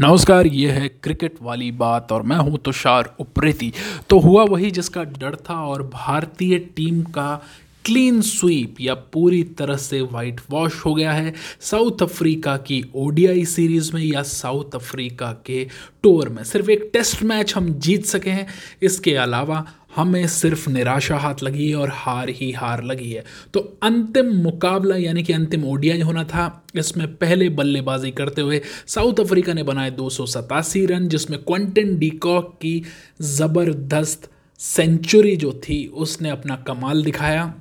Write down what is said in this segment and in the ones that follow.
नमस्कार, ये है क्रिकेट वाली बात और मैं हूँ तुषार उप्रेती। तो हुआ वही जिसका डर था और भारतीय टीम का क्लीन स्वीप या पूरी तरह से वाइट वॉश हो गया है साउथ अफ्रीका की ओडीआई सीरीज़ में या साउथ अफ्रीका के टूर में। सिर्फ़ एक टेस्ट मैच हम जीत सके हैं। इसके अलावा हमें सिर्फ़ निराशा हाथ लगी है और हार ही हार लगी है। तो अंतिम मुकाबला यानी कि अंतिम ओडियाई होना था। इसमें पहले बल्लेबाजी करते हुए साउथ अफ्रीका ने बनाए दो सौ सतासी रन, जिसमें क्वेंटन डीकॉक की ज़बरदस्त सेंचुरी जो थी, उसने अपना कमाल दिखाया।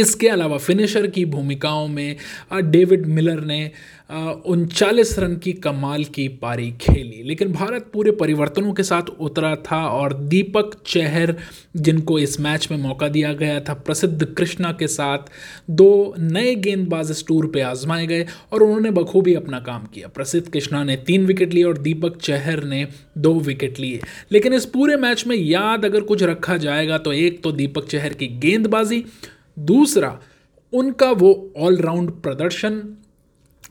इसके अलावा फिनिशर की भूमिकाओं में डेविड मिलर ने उनचालीस रन की कमाल की पारी खेली। लेकिन भारत पूरे परिवर्तनों के साथ उतरा था और दीपक चहर, जिनको इस मैच में मौका दिया गया था, प्रसिद्ध कृष्णा के साथ दो नए गेंदबाज इस टूर पे आजमाए गए और उन्होंने बखूबी अपना काम किया। प्रसिद्ध कृष्णा ने तीन विकेट लिए और दीपक चहर ने दो विकेट लिए। लेकिन इस पूरे मैच में याद अगर कुछ रखा जाएगा तो एक तो दीपक चहर की गेंदबाजी दूसरा, उनका वो ऑलराउंड प्रदर्शन,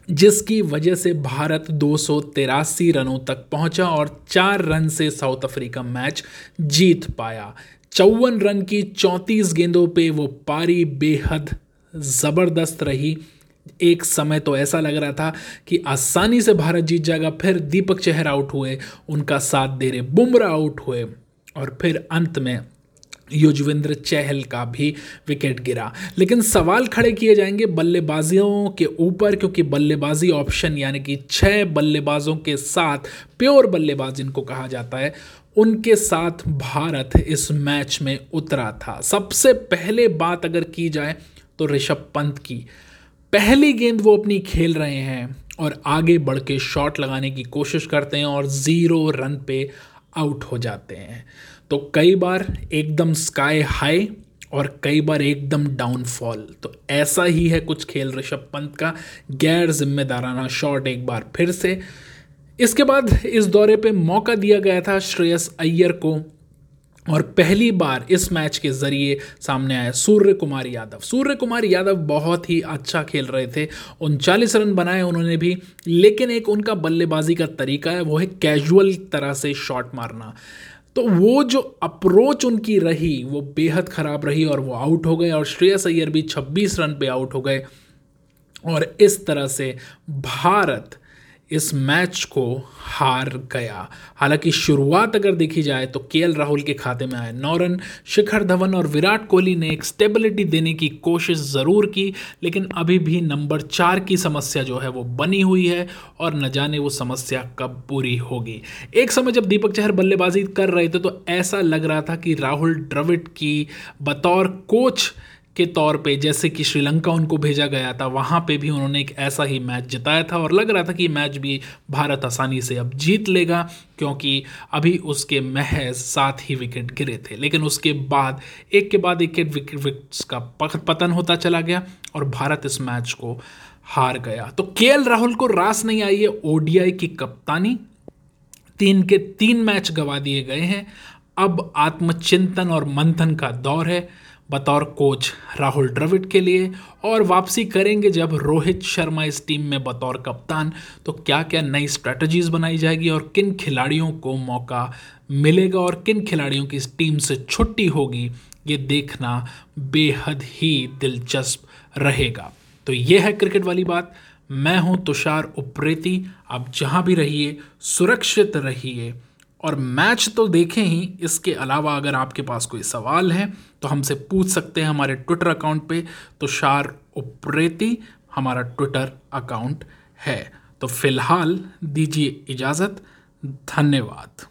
जिसकी वजह से भारत दो सौ तिरासी रनों तक पहुँचा और चार रन से साउथ अफ्रीका मैच जीत पाया। चौवन रन की चौंतीस गेंदों पे वो पारी बेहद ज़बरदस्त रही। एक समय तो ऐसा लग रहा था कि आसानी से भारत जीत जाएगा, फिर दीपक चहर आउट हुए, उनका साथ दे रहे बुमराह आउट हुए, और फिर अंत में युजवेंद्र चहल का भी विकेट गिरा। लेकिन सवाल खड़े किए जाएँगे बल्लेबाजियों के ऊपर, क्योंकि बल्लेबाजी ऑप्शन यानी कि छः बल्लेबाजों के साथ प्योर बल्लेबाज जिनको कहा जाता है। उनके साथ भारत इस मैच में उतरा था। सबसे पहले बात अगर की जाए तो ऋषभ पंत की। पहली गेंद वो अपनी खेल रहे हैं और आगे बढ़ के शॉट लगाने की कोशिश करते हैं और ज़ीरो रन पे आउट हो जाते हैं। तो कई बार एकदम स्काई हाई और कई बार एकदम डाउनफॉल तो ऐसा ही है कुछ खेल ऋषभ पंत का। गैर जिम्मेदाराना शॉट एक बार फिर से। इसके बाद इस दौरे पे मौका दिया गया था श्रेयस अय्यर को। और पहली बार इस मैच के ज़रिए सामने आया सूर्य कुमार यादव। सूर्य कुमार यादव बहुत ही अच्छा खेल रहे थे। उनचालीस रन बनाए उन्होंने भी, लेकिन एक उनका बल्लेबाजी का तरीका है, वो है कैजुअल तरह से शॉट मारना। तो वो जो अप्रोच उनकी रही, वो बेहद ख़राब रही और वो आउट हो गए और श्रेयस अय्यर भी 26 रन पे आउट हो गए। और इस तरह से भारत इस मैच को हार गया। हालाँकि शुरुआत अगर देखी जाए तो के राहुल के खाते में आए नौ रन शिखर धवन और विराट कोहली ने एक स्टेबिलिटी देने की कोशिश ज़रूर की, लेकिन अभी भी नंबर चार की समस्या जो है वो बनी हुई है और न जाने वो समस्या कब पूरी होगी। एक समय जब दीपक चहर बल्लेबाजी कर रहे थे तो ऐसा लग रहा था कि राहुल द्रविड की बतौर कोच के तौर पे जैसे कि श्रीलंका उनको भेजा गया था, वहाँ पे भी उन्होंने एक ऐसा ही मैच जिताया था और लग रहा था कि मैच भी भारत आसानी से अब जीत लेगा क्योंकि अभी उसके महज सात ही विकेट गिरे थे। लेकिन उसके बाद, एक के बाद एक विकेट विकेट्स का पतन होता चला गया और भारत इस मैच को हार गया। तो के राहुल को रास नहीं आई है, ओडीआई की कप्तानी। तीन के तीन मैच गवा दिए गए हैं। अब आत्मचिंतन और मंथन का दौर है। बतौर कोच राहुल द्रविड के लिए और वापसी करेंगे जब रोहित शर्मा इस टीम में बतौर कप्तान। तो क्या क्या नई स्ट्रेटजीज बनाई जाएगी और किन खिलाड़ियों को मौका मिलेगा और किन खिलाड़ियों की इस टीम से छुट्टी होगी, ये देखना बेहद ही दिलचस्प रहेगा। तो ये है क्रिकेट वाली बात। मैं हूँ तुषार उप्रेती। आप जहाँ भी रहिए, सुरक्षित रहिए। और मैच तो देखें ही, इसके अलावा अगर आपके पास कोई सवाल है तो हमसे पूछ सकते हैं हमारे ट्विटर अकाउंट पे। शार उप्रेती, हमारा ट्विटर अकाउंट है। तो फ़िलहाल दीजिए इजाज़त, धन्यवाद।